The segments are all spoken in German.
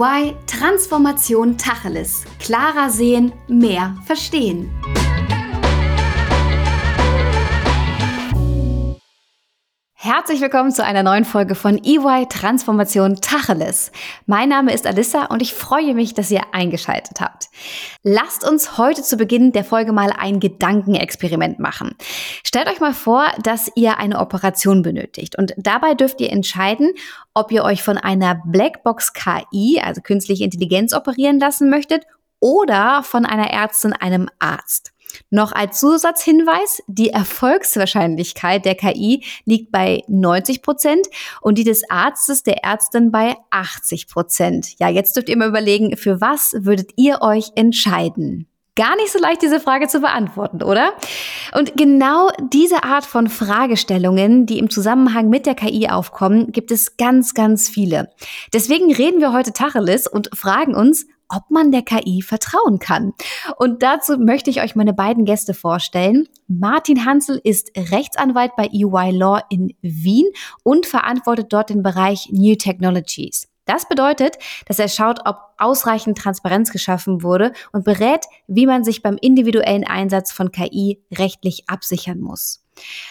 EY Transformation Tacheles. Klarer sehen, mehr verstehen. Herzlich willkommen zu einer neuen Folge von EY Transformation Tacheles. Mein Name ist Alissa und ich freue mich, dass ihr eingeschaltet habt. Lasst uns heute zu Beginn der Folge mal ein Gedankenexperiment machen. Stellt euch mal vor, dass ihr eine Operation benötigt und dabei dürft ihr entscheiden, ob ihr euch von einer Blackbox KI, also künstliche Intelligenz, operieren lassen möchtet oder von einer Ärztin, einem Arzt. Noch als Zusatzhinweis, die Erfolgswahrscheinlichkeit der KI liegt bei 90 Prozent und die des Arztes, der Ärztin bei 80 Prozent. Ja, jetzt dürft ihr mal überlegen, für was würdet ihr euch entscheiden? Gar nicht so leicht, diese Frage zu beantworten, oder? Und genau diese Art von Fragestellungen, die im Zusammenhang mit der KI aufkommen, gibt es ganz, ganz viele. Deswegen reden wir heute Tacheles und fragen uns, ob man der KI vertrauen kann. Und dazu möchte ich euch meine beiden Gäste vorstellen. Martin Hansel ist Rechtsanwalt bei EY Law in Wien und verantwortet dort den Bereich New Technologies. Das bedeutet, dass er schaut, ob ausreichend Transparenz geschaffen wurde und berät, wie man sich beim individuellen Einsatz von KI rechtlich absichern muss.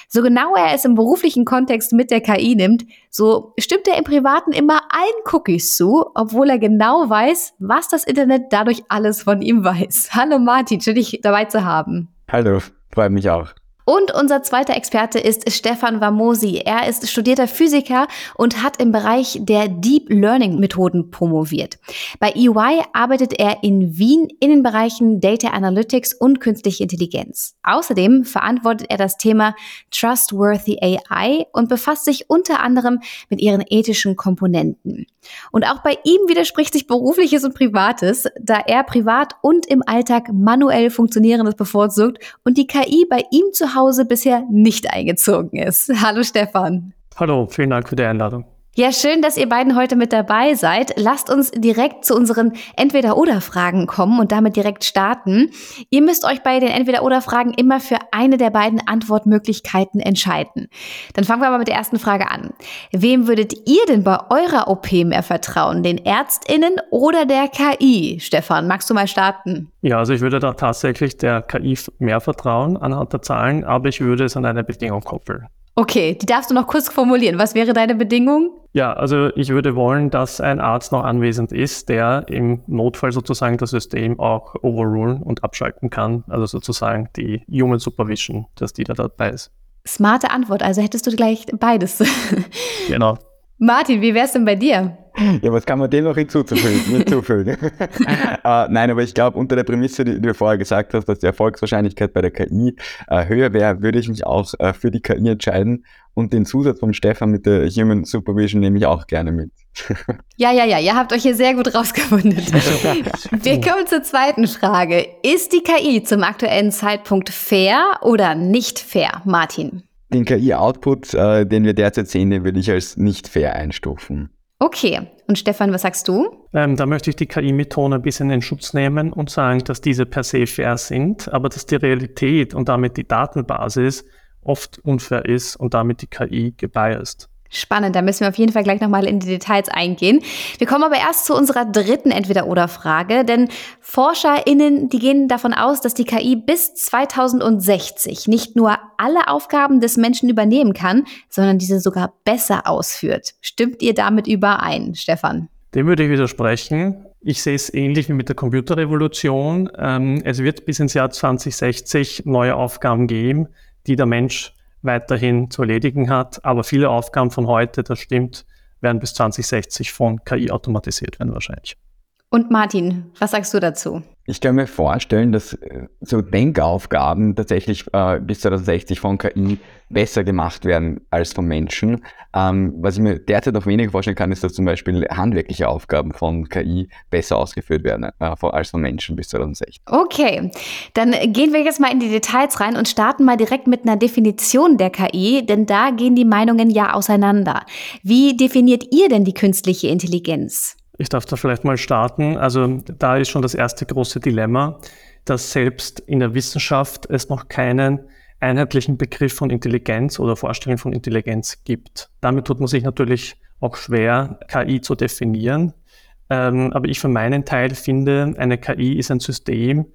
So genau er es im beruflichen Kontext mit der KI nimmt, so stimmt er im Privaten immer allen Cookies zu, obwohl er genau weiß, was das Internet dadurch alles von ihm weiß. Hallo Martin, schön dich dabei zu haben. Hallo, freut mich auch. Und unser zweiter Experte ist Stefan Vamosi. Er ist studierter Physiker und hat im Bereich der Deep Learning Methoden promoviert. Bei EY arbeitet er in Wien in den Bereichen Data Analytics und künstliche Intelligenz. Außerdem verantwortet er das Thema Trustworthy AI und befasst sich unter anderem mit ihren ethischen Komponenten. Und auch bei ihm widerspricht sich berufliches und privates, da er privat und im Alltag manuell funktionierendes bevorzugt und die KI bei ihm zu Hause bisher nicht eingezogen ist. Hallo Stefan. Hallo, vielen Dank für die Einladung. Ja, schön, dass ihr beiden heute mit dabei seid. Lasst uns direkt zu unseren Entweder-Oder-Fragen kommen und damit direkt starten. Ihr müsst euch bei den Entweder-Oder-Fragen immer für eine der beiden Antwortmöglichkeiten entscheiden. Dann fangen wir mal mit der ersten Frage an. Wem würdet ihr denn bei eurer OP mehr vertrauen? Den ÄrztInnen oder der KI? Stefan, magst du mal starten? Ja, also ich würde da tatsächlich der KI mehr vertrauen anhand der Zahlen, aber ich würde es an eine Bedingung koppeln. Okay, die darfst du noch kurz formulieren. Was wäre deine Bedingung? Ja, also ich würde wollen, dass ein Arzt noch anwesend ist, der im Notfall sozusagen das System auch overrulen und abschalten kann. Also sozusagen die Human Supervision, dass die da dabei ist. Smarte Antwort, also hättest du gleich beides. Genau. Martin, wie wär's denn bei dir? Ja, was kann man dem noch hinzuzufügen? hinzufügen? uh, nein, aber ich glaube, unter der Prämisse, die, die, du vorher gesagt hast, dass die Erfolgswahrscheinlichkeit bei der KI uh, höher wäre, würde ich mich auch uh, für die KI entscheiden. Und den Zusatz vom Stefan mit der Human Supervision nehme ich auch gerne mit. ja, ja, ja, ihr habt euch hier sehr gut rausgewunden. Wir kommen zur zweiten Frage. Ist die KI zum aktuellen Zeitpunkt fair oder nicht fair, Martin? Den KI-Output, den wir derzeit sehen, den würde ich als nicht fair einstufen. Okay. Und Stefan, was sagst du? Ähm, da möchte ich die KI-Methoden ein bisschen in Schutz nehmen und sagen, dass diese per se fair sind, aber dass die Realität und damit die Datenbasis oft unfair ist und damit die KI gebiased. Spannend, da müssen wir auf jeden Fall gleich nochmal in die Details eingehen. Wir kommen aber erst zu unserer dritten Entweder-Oder-Frage, denn ForscherInnen, die gehen davon aus, dass die KI bis 2060 nicht nur alle Aufgaben des Menschen übernehmen kann, sondern diese sogar besser ausführt. Stimmt ihr damit überein, Stefan? Dem würde ich widersprechen. Ich sehe es ähnlich wie mit der Computerrevolution. Ähm, es wird bis ins Jahr 2060 neue Aufgaben geben, die der Mensch weiterhin zu erledigen hat. Aber viele Aufgaben von heute, das stimmt, werden bis 2060 von KI automatisiert werden wahrscheinlich. Und Martin, was sagst du dazu? Ich kann mir vorstellen, dass äh, so Denkaufgaben tatsächlich äh, bis 2060 von KI besser gemacht werden als von Menschen. Ähm, was ich mir derzeit noch weniger vorstellen kann, ist, dass zum Beispiel handwerkliche Aufgaben von KI besser ausgeführt werden äh, als von Menschen bis 2060. Okay, dann gehen wir jetzt mal in die Details rein und starten mal direkt mit einer Definition der KI, denn da gehen die Meinungen ja auseinander. Wie definiert ihr denn die künstliche Intelligenz? Ich darf da vielleicht mal starten. Also da ist schon das erste große Dilemma, dass selbst in der Wissenschaft es noch keinen einheitlichen Begriff von Intelligenz oder Vorstellung von Intelligenz gibt. Damit tut man sich natürlich auch schwer, KI zu definieren. Ähm, aber ich für meinen Teil finde, eine KI ist ein System,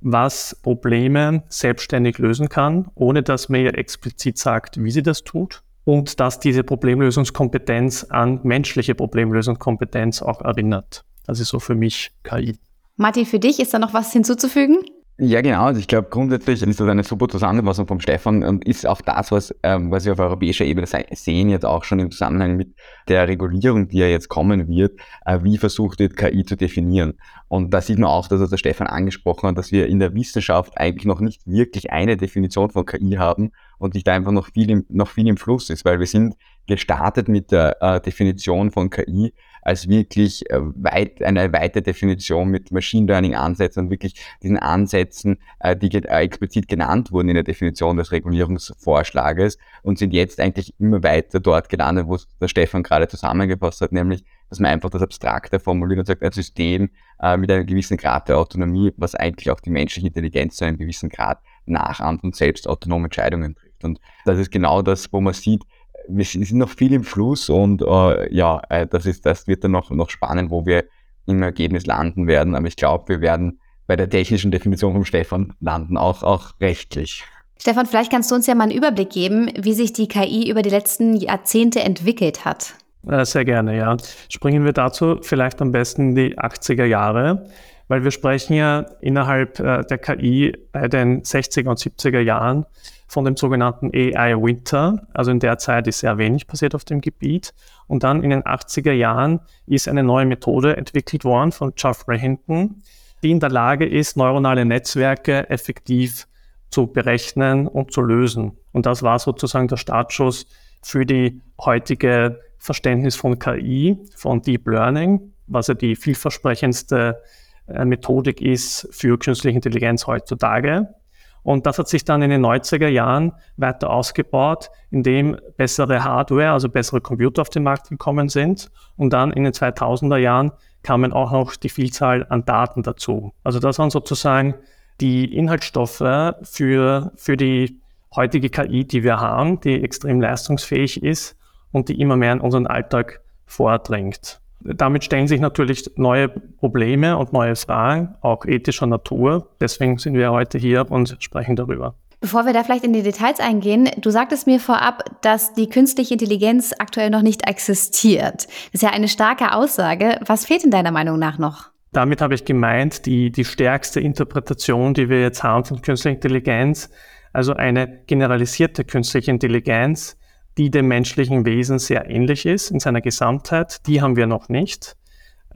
was Probleme selbstständig lösen kann, ohne dass man ihr explizit sagt, wie sie das tut. Und dass diese Problemlösungskompetenz an menschliche Problemlösungskompetenz auch erinnert. Das ist so für mich KI. Martin, für dich ist da noch was hinzuzufügen? Ja, genau. Also ich glaube grundsätzlich ist das eine super Zusammenfassung vom Stefan und ist auch das, was, ähm, was wir auf europäischer Ebene sehen, jetzt auch schon im Zusammenhang mit der Regulierung, die ja jetzt kommen wird, äh, wie versucht wird, KI zu definieren. Und da sieht man auch, dass der Stefan angesprochen hat, dass wir in der Wissenschaft eigentlich noch nicht wirklich eine Definition von KI haben und nicht einfach noch viel im, noch viel im Fluss ist, weil wir sind gestartet mit der äh, Definition von KI als wirklich äh, weit, eine weite Definition mit Machine Learning Ansätzen und wirklich diesen Ansätzen, äh, die äh, explizit genannt wurden in der Definition des Regulierungsvorschlages und sind jetzt eigentlich immer weiter dort gelandet, wo der Stefan gerade zusammengefasst hat, nämlich, dass man einfach das Abstrakte formuliert und sagt, ein System äh, mit einem gewissen Grad der Autonomie, was eigentlich auch die menschliche Intelligenz zu einem gewissen Grad nachahmt und selbst autonome Entscheidungen trifft. Und das ist genau das, wo man sieht, wir sind noch viel im Fluss und äh, ja, äh, das, ist, das wird dann noch, noch spannend, wo wir im Ergebnis landen werden. Aber ich glaube, wir werden bei der technischen Definition von Stefan landen, auch, auch rechtlich. Stefan, vielleicht kannst du uns ja mal einen Überblick geben, wie sich die KI über die letzten Jahrzehnte entwickelt hat. Äh, sehr gerne, ja. Springen wir dazu vielleicht am besten in die 80er Jahre, weil wir sprechen ja innerhalb äh, der KI bei den 60er und 70er Jahren von dem sogenannten AI Winter. Also in der Zeit ist sehr wenig passiert auf dem Gebiet. Und dann in den 80er Jahren ist eine neue Methode entwickelt worden von Geoffrey Hinton, die in der Lage ist, neuronale Netzwerke effektiv zu berechnen und zu lösen. Und das war sozusagen der Startschuss für die heutige Verständnis von KI, von Deep Learning, was ja die vielversprechendste äh, Methodik ist für künstliche Intelligenz heutzutage. Und das hat sich dann in den 90er Jahren weiter ausgebaut, indem bessere Hardware, also bessere Computer auf den Markt gekommen sind. Und dann in den 2000er Jahren kamen auch noch die Vielzahl an Daten dazu. Also das waren sozusagen die Inhaltsstoffe für, für die heutige KI, die wir haben, die extrem leistungsfähig ist und die immer mehr in unseren Alltag vordringt. Damit stellen sich natürlich neue Probleme und neue Fragen, auch ethischer Natur. Deswegen sind wir heute hier und sprechen darüber. Bevor wir da vielleicht in die Details eingehen, du sagtest mir vorab, dass die künstliche Intelligenz aktuell noch nicht existiert. Das ist ja eine starke Aussage. Was fehlt in deiner Meinung nach noch? Damit habe ich gemeint, die, die stärkste Interpretation, die wir jetzt haben von künstlicher Intelligenz, also eine generalisierte künstliche Intelligenz, die dem menschlichen Wesen sehr ähnlich ist in seiner Gesamtheit. Die haben wir noch nicht.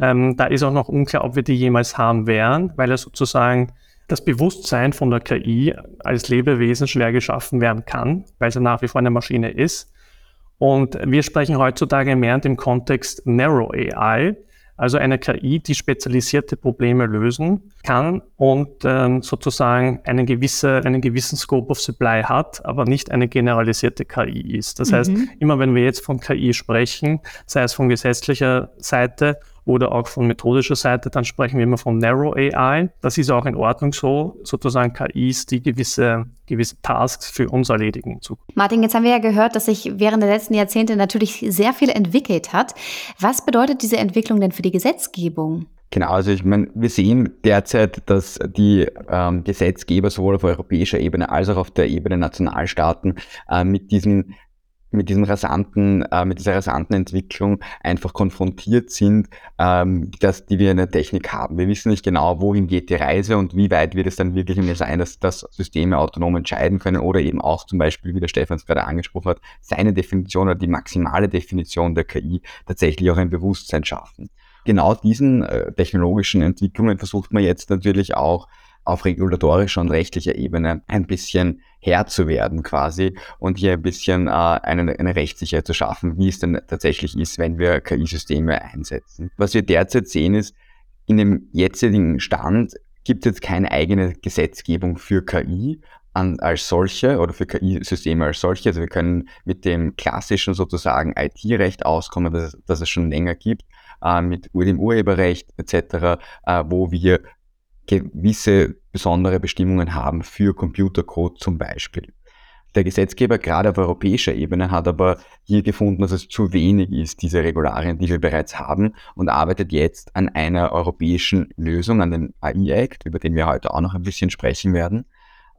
Ähm, da ist auch noch unklar, ob wir die jemals haben werden, weil er sozusagen das Bewusstsein von der KI als Lebewesen schwer geschaffen werden kann, weil sie nach wie vor eine Maschine ist. Und wir sprechen heutzutage mehr in dem Kontext Narrow AI, also eine KI, die spezialisierte Probleme lösen kann und ähm, sozusagen einen, gewisse, einen gewissen Scope of Supply hat, aber nicht eine generalisierte KI ist. Das mhm. heißt, immer wenn wir jetzt von KI sprechen, sei es von gesetzlicher Seite oder auch von methodischer Seite, dann sprechen wir immer von Narrow AI. Das ist auch in Ordnung so, sozusagen KIs, die gewisse, gewisse Tasks für uns erledigen. Martin, jetzt haben wir ja gehört, dass sich während der letzten Jahrzehnte natürlich sehr viel entwickelt hat. Was bedeutet diese Entwicklung denn für die Gesetzgebung? Genau, also ich meine, wir sehen derzeit, dass die ähm, Gesetzgeber sowohl auf europäischer Ebene als auch auf der Ebene Nationalstaaten äh, mit diesen mit diesem rasanten, äh, mit dieser rasanten Entwicklung einfach konfrontiert sind, ähm, dass die wir in der Technik haben. Wir wissen nicht genau, wohin geht die Reise und wie weit wird es dann wirklich mehr sein, dass, dass Systeme autonom entscheiden können oder eben auch zum Beispiel, wie der Stefan es gerade angesprochen hat, seine Definition oder die maximale Definition der KI tatsächlich auch ein Bewusstsein schaffen. Genau diesen äh, technologischen Entwicklungen versucht man jetzt natürlich auch auf regulatorischer und rechtlicher Ebene ein bisschen Herr zu werden quasi und hier ein bisschen äh, eine, eine Rechtssicherheit zu schaffen, wie es denn tatsächlich ist, wenn wir KI-Systeme einsetzen. Was wir derzeit sehen ist, in dem jetzigen Stand gibt es jetzt keine eigene Gesetzgebung für KI an, als solche oder für KI-Systeme als solche. Also wir können mit dem klassischen sozusagen IT-Recht auskommen, das, das, es schon länger gibt, äh, mit dem Urheberrecht etc., äh, wo wir gewisse besondere Bestimmungen haben für Computercode zum Beispiel. Der Gesetzgeber gerade auf europäischer Ebene hat aber hier gefunden, dass es zu wenig ist, diese Regularien, die wir bereits haben und arbeitet jetzt an einer europäischen Lösung, an dem AI-Act, über den wir heute auch noch ein bisschen sprechen werden.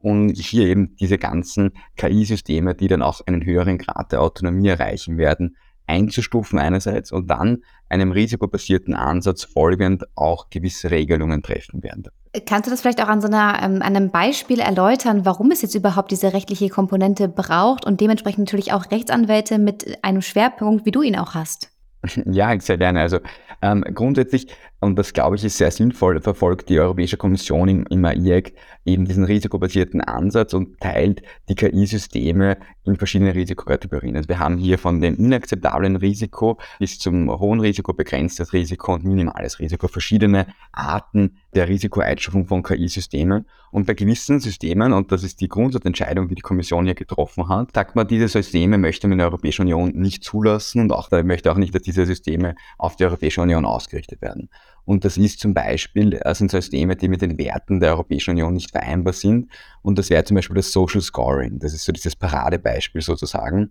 Und hier eben diese ganzen KI-Systeme, die dann auch einen höheren Grad der Autonomie erreichen werden, einzustufen einerseits und dann einem risikobasierten Ansatz folgend auch gewisse Regelungen treffen werden. Kannst du das vielleicht auch an so einer, ähm, an einem Beispiel erläutern, warum es jetzt überhaupt diese rechtliche Komponente braucht und dementsprechend natürlich auch Rechtsanwälte mit einem Schwerpunkt, wie du ihn auch hast? Ja, sehr gerne. Also ähm, grundsätzlich, und das glaube ich ist sehr sinnvoll, verfolgt die Europäische Kommission im, im AIEC eben diesen risikobasierten Ansatz und teilt die KI-Systeme in verschiedene Risikokategorien. Also wir haben hier von dem inakzeptablen Risiko bis zum hohen Risiko, begrenztes Risiko und minimales Risiko verschiedene Arten der Risikoeinstufung von KI-Systemen. Und bei gewissen Systemen, und das ist die Grundsatzentscheidung, die die Kommission hier getroffen hat, sagt man, diese Systeme möchte man in der Europäischen Union nicht zulassen und auch da möchte auch nicht, dass diese Systeme auf die Europäische Union ausgerichtet werden. Und das ist zum Beispiel, das sind Systeme, die mit den Werten der Europäischen Union nicht vereinbar sind. Und das wäre zum Beispiel das Social Scoring. Das ist so dieses Paradebeispiel sozusagen.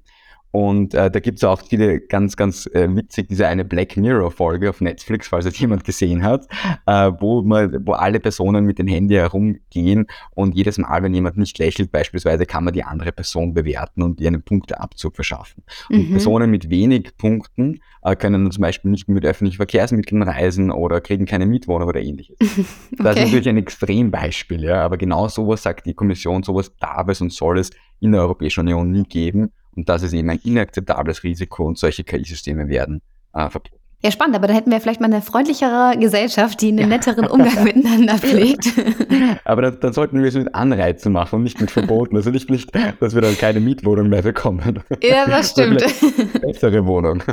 Und äh, da gibt es auch viele ganz, ganz äh, witzig, diese eine Black Mirror-Folge auf Netflix, falls es jemand gesehen hat, äh, wo, man, wo alle Personen mit dem Handy herumgehen und jedes Mal, wenn jemand nicht lächelt, beispielsweise, kann man die andere Person bewerten und ihr einen Punkteabzug verschaffen. Und mhm. Personen mit wenig Punkten äh, können zum Beispiel nicht mit öffentlichen Verkehrsmitteln reisen oder kriegen keine Mietwohnung oder ähnliches. okay. Das ist natürlich ein Extrembeispiel, ja, aber genau sowas sagt die Kommission, sowas darf es und soll es in der Europäischen Union nie geben. Und das ist eben ein inakzeptables Risiko und solche KI-Systeme werden äh, verboten. Ja, spannend, aber da hätten wir vielleicht mal eine freundlichere Gesellschaft, die einen ja. netteren Umgang miteinander pflegt. Aber dann, dann, sollten wir es mit Anreizen machen und nicht mit Verboten. Also nicht, nicht dass wir dann keine Mietwohnung mehr bekommen. Ja, das stimmt. Bessere Wohnung.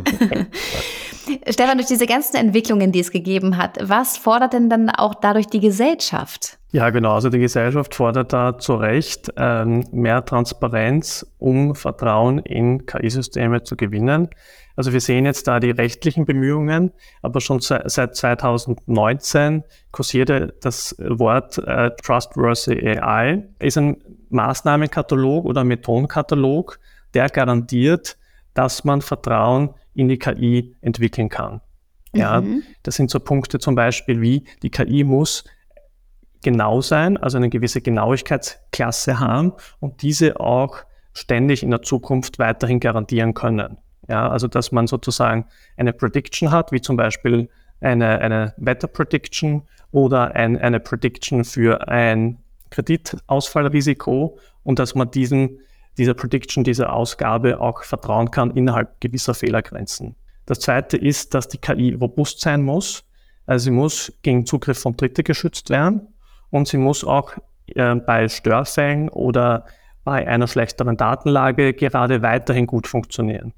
Stefan, durch diese ganzen Entwicklungen, die es gegeben hat, was fordert denn dann auch dadurch die Gesellschaft? Ja, genau. Also die Gesellschaft fordert da zu Recht ähm, mehr Transparenz, um Vertrauen in KI-Systeme zu gewinnen. Also wir sehen jetzt da die rechtlichen Bemühungen, aber schon seit 2019 kursierte das Wort äh, Trustworthy AI. Ist ein Maßnahmenkatalog oder Methodenkatalog, der garantiert, dass man Vertrauen in die KI entwickeln kann. Ja, mhm. das sind so Punkte zum Beispiel wie die KI muss genau sein, also eine gewisse Genauigkeitsklasse haben und diese auch ständig in der Zukunft weiterhin garantieren können. Ja, also dass man sozusagen eine Prediction hat, wie zum Beispiel eine, eine Wetter Prediction oder ein, eine Prediction für ein Kreditausfallrisiko und dass man diesen, dieser Prediction, dieser Ausgabe auch vertrauen kann innerhalb gewisser Fehlergrenzen. Das zweite ist, dass die KI robust sein muss. Also sie muss gegen Zugriff von Dritte geschützt werden und sie muss auch äh, bei Störfällen oder bei einer schlechteren Datenlage gerade weiterhin gut funktionieren.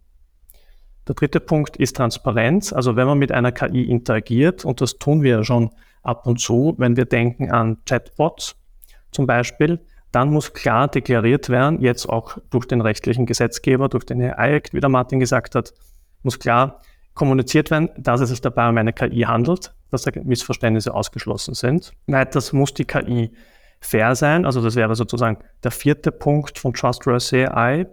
Der dritte Punkt ist Transparenz. Also wenn man mit einer KI interagiert, und das tun wir ja schon ab und zu, wenn wir denken an Chatbots zum Beispiel, dann muss klar deklariert werden, jetzt auch durch den rechtlichen Gesetzgeber, durch den AI-Act, wie der Martin gesagt hat, muss klar kommuniziert werden, dass es sich dabei um eine KI handelt, dass da Missverständnisse ausgeschlossen sind. Weiters muss die KI fair sein, also das wäre sozusagen der vierte Punkt von Trustworthy AI.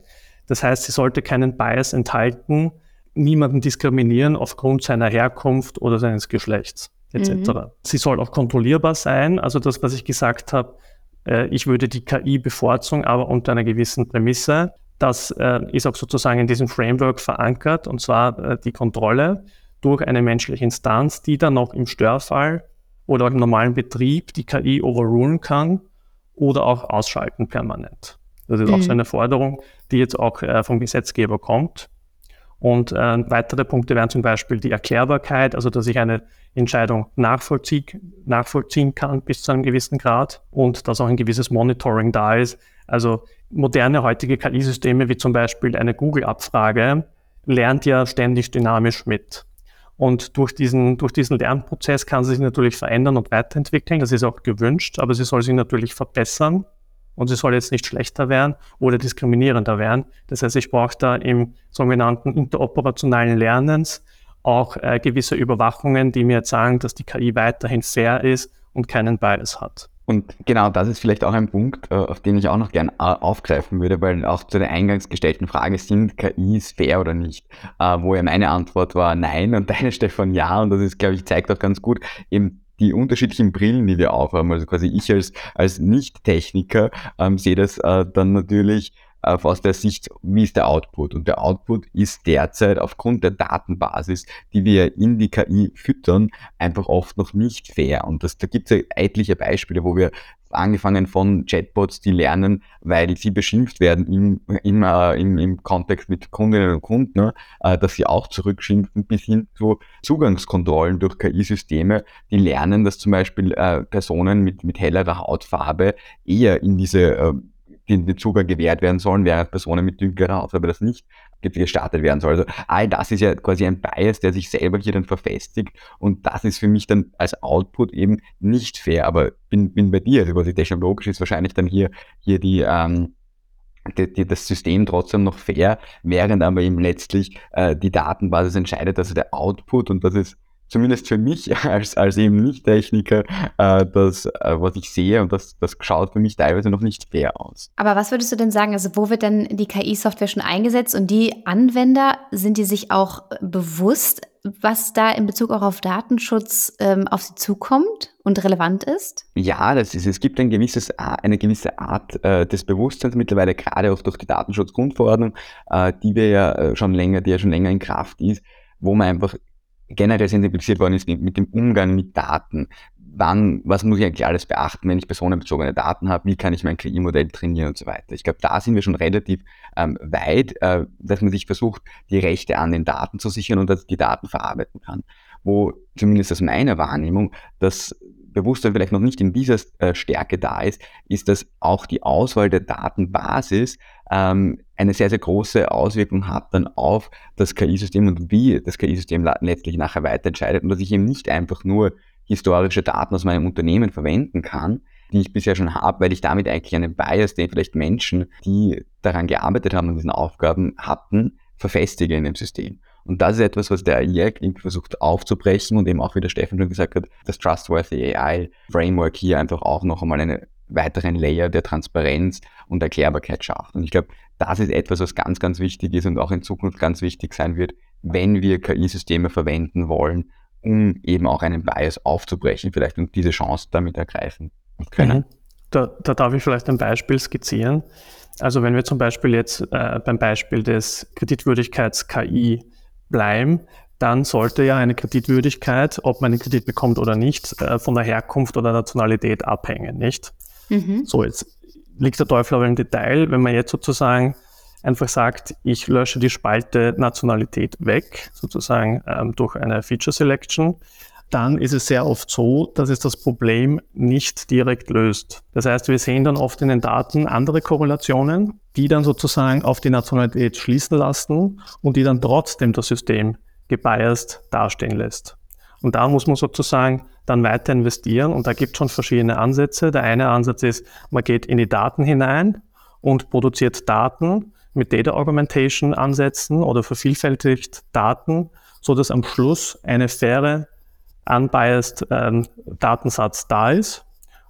Das heißt, sie sollte keinen Bias enthalten, niemanden diskriminieren aufgrund seiner Herkunft oder seines Geschlechts etc. Mhm. Sie soll auch kontrollierbar sein, also das, was ich gesagt habe, äh, ich würde die KI bevorzugen, aber unter einer gewissen Prämisse. Das äh, ist auch sozusagen in diesem Framework verankert, und zwar äh, die Kontrolle durch eine menschliche Instanz, die dann auch im Störfall oder auch im normalen Betrieb die KI overrulen kann oder auch ausschalten permanent. Das ist mhm. auch so eine Forderung, die jetzt auch äh, vom Gesetzgeber kommt. Und äh, weitere Punkte wären zum Beispiel die Erklärbarkeit, also dass ich eine Entscheidung nachvollzie nachvollziehen kann bis zu einem gewissen Grad und dass auch ein gewisses Monitoring da ist. Also moderne heutige KI-Systeme wie zum Beispiel eine Google-Abfrage lernt ja ständig dynamisch mit. Und durch diesen, durch diesen Lernprozess kann sie sich natürlich verändern und weiterentwickeln. Das ist auch gewünscht, aber sie soll sich natürlich verbessern und sie soll jetzt nicht schlechter werden oder diskriminierender werden. Das heißt, ich brauche da im sogenannten interoperationalen Lernens auch äh, gewisse Überwachungen, die mir sagen, dass die KI weiterhin fair ist und keinen Bias hat. Und genau das ist vielleicht auch ein Punkt, äh, auf den ich auch noch gern äh, aufgreifen würde, weil auch zu der eingangs gestellten Frage, sind KIs fair oder nicht? Äh, wo ja meine Antwort war nein und deine Stefan ja. Und das ist, glaube ich, zeigt auch ganz gut eben die unterschiedlichen Brillen, die wir aufhaben. Also quasi ich als, als Nicht-Techniker ähm, sehe das äh, dann natürlich aus der Sicht, wie ist der Output? Und der Output ist derzeit aufgrund der Datenbasis, die wir in die KI füttern, einfach oft noch nicht fair. Und das, da gibt es ja etliche Beispiele, wo wir angefangen von Chatbots, die lernen, weil sie beschimpft werden im, im, äh, im, im Kontext mit Kundinnen und Kunden, ne, äh, dass sie auch zurückschimpfen, bis hin zu Zugangskontrollen durch KI-Systeme, die lernen, dass zum Beispiel äh, Personen mit, mit hellerer Hautfarbe eher in diese äh, den, Zugang gewährt werden sollen, während Personen mit dünkerer Hautfarbe das nicht gestartet werden soll. Also all das ist ja quasi ein Bias, der sich selber hier dann verfestigt und das ist für mich dann als Output eben nicht fair, aber bin, bin bei dir, also quasi technologisch ist wahrscheinlich dann hier, hier die, ähm, die, die, das System trotzdem noch fair, während aber eben letztlich äh, die Datenbasis entscheidet, also der Output und das ist zumindest für mich als, als eben Nicht-Techniker, äh, das, äh, was ich sehe und das, das schaut für mich teilweise noch nicht fair aus. Aber was würdest du denn sagen, also wo wird denn die KI-Software schon eingesetzt und die Anwender, sind die sich auch bewusst, was da in Bezug auch auf Datenschutz ähm, auf sie zukommt und relevant ist? Ja, das ist, es gibt ein gewisses, eine gewisse Art äh, des Bewusstseins mittlerweile, gerade auch durch die Datenschutzgrundverordnung, äh, die wir ja äh, schon länger, die ja schon länger in Kraft ist, wo man einfach generell sensibilisiert worden ist mit dem Umgang mit Daten. Wann, was muss ich eigentlich alles beachten, wenn ich personenbezogene Daten habe? Wie kann ich mein KI-Modell trainieren und so weiter? Ich glaube, da sind wir schon relativ ähm, weit, äh, dass man sich versucht, die Rechte an den Daten zu sichern und dass die Daten verarbeiten kann. Wo zumindest aus meiner Wahrnehmung das Bewusstsein vielleicht noch nicht in dieser äh, Stärke da ist, ist, dass auch die Auswahl der Datenbasis ähm, eine sehr, sehr große Auswirkung hat dann auf das KI-System und wie das KI-System letztlich nachher weiterentscheidet und dass ich eben nicht einfach nur historische Daten aus meinem Unternehmen verwenden kann, die ich bisher schon habe, weil ich damit eigentlich einen Bias, den vielleicht Menschen, die daran gearbeitet haben und diesen Aufgaben hatten, verfestige in dem System. Und das ist etwas, was der AI versucht aufzubrechen und eben auch, wie der Stefan schon gesagt hat, das Trustworthy AI Framework hier einfach auch noch einmal einen weiteren Layer der Transparenz und Erklärbarkeit schafft. Und ich glaube, das ist etwas, was ganz, ganz wichtig ist und auch in Zukunft ganz wichtig sein wird, wenn wir KI-Systeme verwenden wollen, um eben auch einen Bias aufzubrechen, vielleicht und diese Chance damit ergreifen können. Mhm. Da, da darf ich vielleicht ein Beispiel skizzieren. Also wenn wir zum Beispiel jetzt äh, beim Beispiel des Kreditwürdigkeits-KI bleiben, dann sollte ja eine Kreditwürdigkeit, ob man einen Kredit bekommt oder nicht, äh, von der Herkunft oder Nationalität abhängen, nicht? Mhm. So, jetzt liegt der Teufel aber im Detail, wenn man jetzt sozusagen einfach sagt, ich lösche die Spalte Nationalität weg, sozusagen ähm, durch eine Feature Selection, dann ist es sehr oft so, dass es das Problem nicht direkt löst. Das heißt, wir sehen dann oft in den Daten andere Korrelationen, die dann sozusagen auf die Nationalität schließen lassen und die dann trotzdem das System gebiased dastehen lässt. Und da muss man sozusagen dann weiter investieren und da gibt es schon verschiedene Ansätze. Der eine Ansatz ist, man geht in die Daten hinein und produziert Daten mit Data Augmentation Ansätzen oder vervielfältigt Daten, so dass am Schluss eine faire unbiased ähm, Datensatz da ist.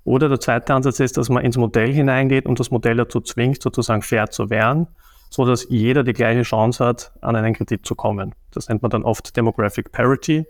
Oder der zweite Ansatz ist, dass man ins Modell hineingeht und das Modell dazu zwingt, sozusagen fair zu werden, so dass jeder die gleiche Chance hat, an einen Kredit zu kommen. Das nennt man dann oft Demographic Parity.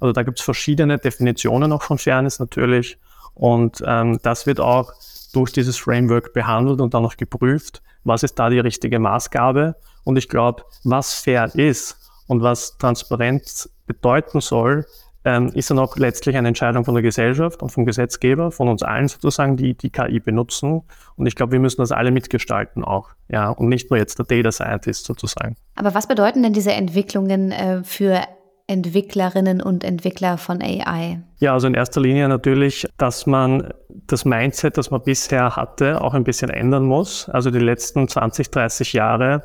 Also da gibt es verschiedene Definitionen auch von Fairness natürlich. Und ähm, das wird auch durch dieses Framework behandelt und dann noch geprüft, was ist da die richtige Maßgabe. Und ich glaube, was fair ist und was Transparenz bedeuten soll, ähm, ist dann auch letztlich eine Entscheidung von der Gesellschaft und vom Gesetzgeber, von uns allen sozusagen, die die KI benutzen. Und ich glaube, wir müssen das alle mitgestalten auch. Ja, und nicht nur jetzt der Data Scientist sozusagen. Aber was bedeuten denn diese Entwicklungen äh, für Entwicklerinnen und Entwickler von AI? Ja, also in erster Linie natürlich, dass man das Mindset, das man bisher hatte, auch ein bisschen ändern muss. Also die letzten 20, 30 Jahre,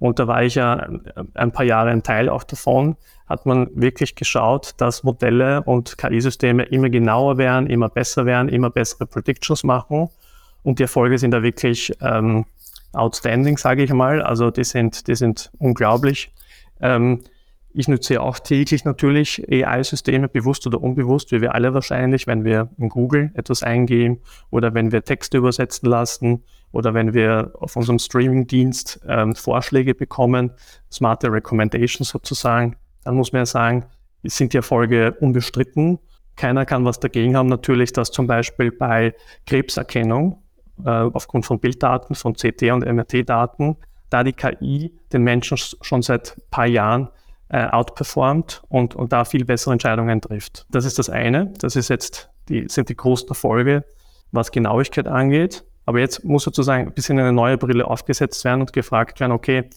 und da war ich ja ein paar Jahre ein Teil auch davon, hat man wirklich geschaut, dass Modelle und KI-Systeme immer genauer werden, immer besser werden, immer bessere Predictions machen. Und die Erfolge sind da wirklich ähm, outstanding, sage ich mal. Also die sind, die sind unglaublich. Ähm, Ich nutze auch täglich natürlich AI-Systeme, bewusst oder unbewusst, wie wir alle wahrscheinlich, wenn wir in Google etwas eingeben oder wenn wir Texte übersetzen lassen oder wenn wir auf unserem Streaming-Dienst ähm, Vorschläge bekommen, smarte Recommendations sozusagen, dann muss man ja sagen, sind die Erfolge unbestritten. Keiner kann was dagegen haben, natürlich, dass zum Beispiel bei Krebserkennung äh, aufgrund von Bilddaten, von CT- und MRT-Daten, da die KI den Menschen schon seit ein paar Jahren äh, outperformt und, und da viel bessere Entscheidungen trifft. Das ist das eine. Das ist jetzt die, sind die großen Erfolge, was Genauigkeit angeht. Aber jetzt muss sozusagen ein bisschen eine neue Brille aufgesetzt werden und gefragt werden, okay,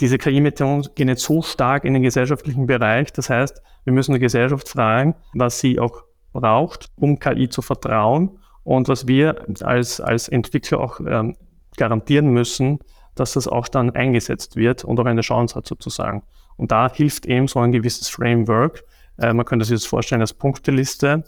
diese KI-Methoden gehen jetzt so stark in den gesellschaftlichen Bereich. Das heißt, wir müssen die Gesellschaft fragen, was sie auch braucht, um KI zu vertrauen und was wir als, als Entwickler auch ähm, garantieren müssen, dass das auch dann eingesetzt wird und auch eine Chance hat sozusagen. Und da hilft eben so ein gewisses Framework. Äh, man könnte sich das vorstellen als Punkteliste.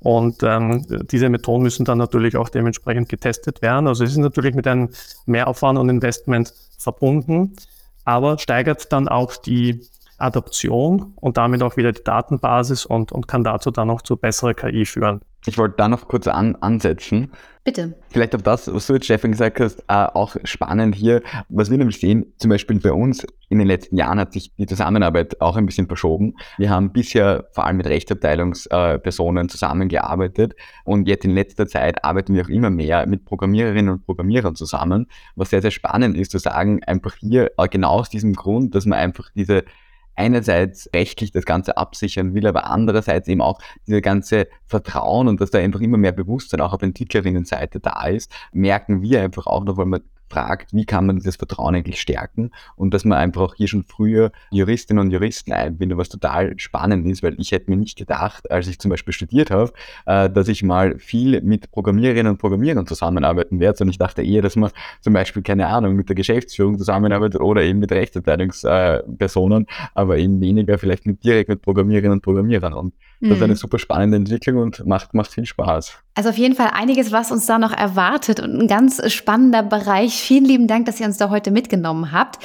Und ähm, diese Methoden müssen dann natürlich auch dementsprechend getestet werden. Also es ist natürlich mit einem Mehraufwand und Investment verbunden, aber steigert dann auch die Adaption und damit auch wieder die Datenbasis und, und kann dazu dann auch zu besserer KI führen. Ich wollte da noch kurz an, ansetzen. Bitte. Vielleicht auf das, was du jetzt, Stefan, gesagt hast, äh, auch spannend hier. Was wir nämlich sehen, zum Beispiel bei uns in den letzten Jahren hat sich die Zusammenarbeit auch ein bisschen verschoben. Wir haben bisher vor allem mit Rechtsabteilungspersonen äh, zusammengearbeitet und jetzt in letzter Zeit arbeiten wir auch immer mehr mit Programmiererinnen und Programmierern zusammen, was sehr, sehr spannend ist zu sagen, einfach hier äh, genau aus diesem Grund, dass man einfach diese einerseits rechtlich das Ganze absichern will, aber andererseits eben auch diese ganze Vertrauen und dass da einfach immer mehr Bewusstsein auch auf Entwicklerinnenseite da ist, merken wir einfach auch noch, weil wir fragt, wie kann man dieses Vertrauen eigentlich stärken und dass man einfach auch hier schon früher Juristinnen und Juristen einbindet, was total spannend ist, weil ich hätte mir nicht gedacht, als ich zum Beispiel studiert habe, äh, dass ich mal viel mit Programmiererinnen und Programmierern zusammenarbeiten werde, sondern ich dachte eher, dass man zum Beispiel, keine Ahnung, mit der Geschäftsführung zusammenarbeitet oder eben mit Rechtsabteilungspersonen, aber eben weniger vielleicht mit, direkt mit Programmiererinnen und Programmierern und das ist eine mhm. super spannende Entwicklung und macht, macht viel Spaß. Also auf jeden Fall einiges, was uns da noch erwartet und ein ganz spannender Bereich. Vielen lieben Dank, dass ihr uns da heute mitgenommen habt.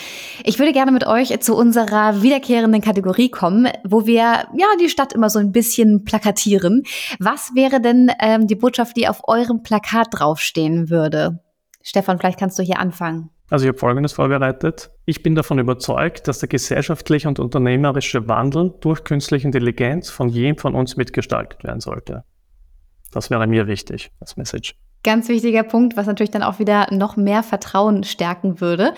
Ich würde gerne mit euch zu unserer wiederkehrenden Kategorie kommen, wo wir ja die Stadt immer so ein bisschen plakatieren. Was wäre denn ähm, die Botschaft, die auf eurem Plakat draufstehen würde? Stefan, vielleicht kannst du hier anfangen. Also ich habe Folgendes vorbereitet. Ich bin davon überzeugt, dass der gesellschaftliche und unternehmerische Wandel durch künstliche Intelligenz von jedem von uns mitgestaltet werden sollte. Das wäre mir wichtig, das Message. Ganz wichtiger Punkt, was natürlich dann auch wieder noch mehr Vertrauen stärken würde.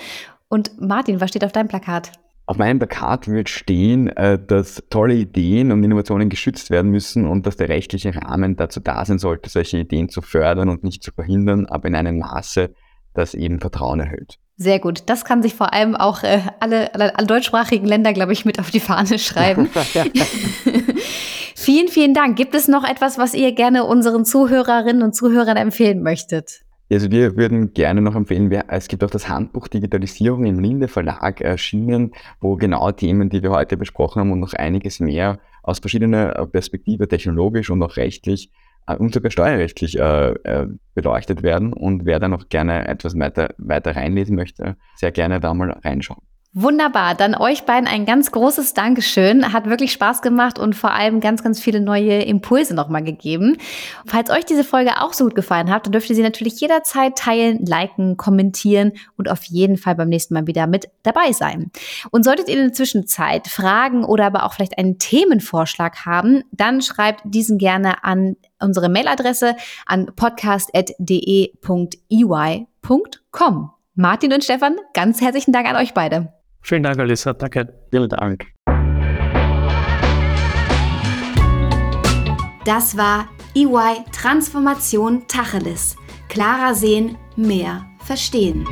Und Martin, was steht auf deinem Plakat? Auf meinem Plakat wird stehen, äh, dass tolle Ideen und Innovationen geschützt werden müssen und dass der rechtliche Rahmen dazu da sein sollte, solche Ideen zu fördern und nicht zu verhindern, aber in einem Maße, das eben Vertrauen erhöht. Sehr gut. Das kann sich vor allem auch äh, alle, alle, alle deutschsprachigen Länder, glaube ich, mit auf die Fahne schreiben. vielen, vielen Dank. Gibt es noch etwas, was ihr gerne unseren Zuhörerinnen und Zuhörern empfehlen möchtet? Also wir würden gerne noch empfehlen, es gibt auch das Handbuch Digitalisierung im Linde Verlag erschienen, wo genau Themen, die wir heute besprochen haben und noch einiges mehr aus verschiedener Perspektive, technologisch und auch rechtlich, äh, und sogar steuerrechtlich äh, äh, beleuchtet werden. Und wer da noch gerne etwas weiter, weiter reinlesen möchte, sehr gerne da mal reinschauen. Wunderbar. Dann euch beiden ein ganz großes Dankeschön. Hat wirklich Spaß gemacht und vor allem ganz, ganz viele neue Impulse nochmal gegeben. Falls euch diese Folge auch so gut gefallen hat, dann dürft ihr sie natürlich jederzeit teilen, liken, kommentieren und auf jeden Fall beim nächsten Mal wieder mit dabei sein. Und solltet ihr in der Zwischenzeit Fragen oder aber auch vielleicht einen Themenvorschlag haben, dann schreibt diesen gerne an unsere Mailadresse an podcast.de.ey.com. Martin und Stefan, ganz herzlichen Dank an euch beide. Vielen Dank, Alissa. Danke. Vielen Dank. Das war EY Transformation Tacheles. Klarer sehen, mehr verstehen.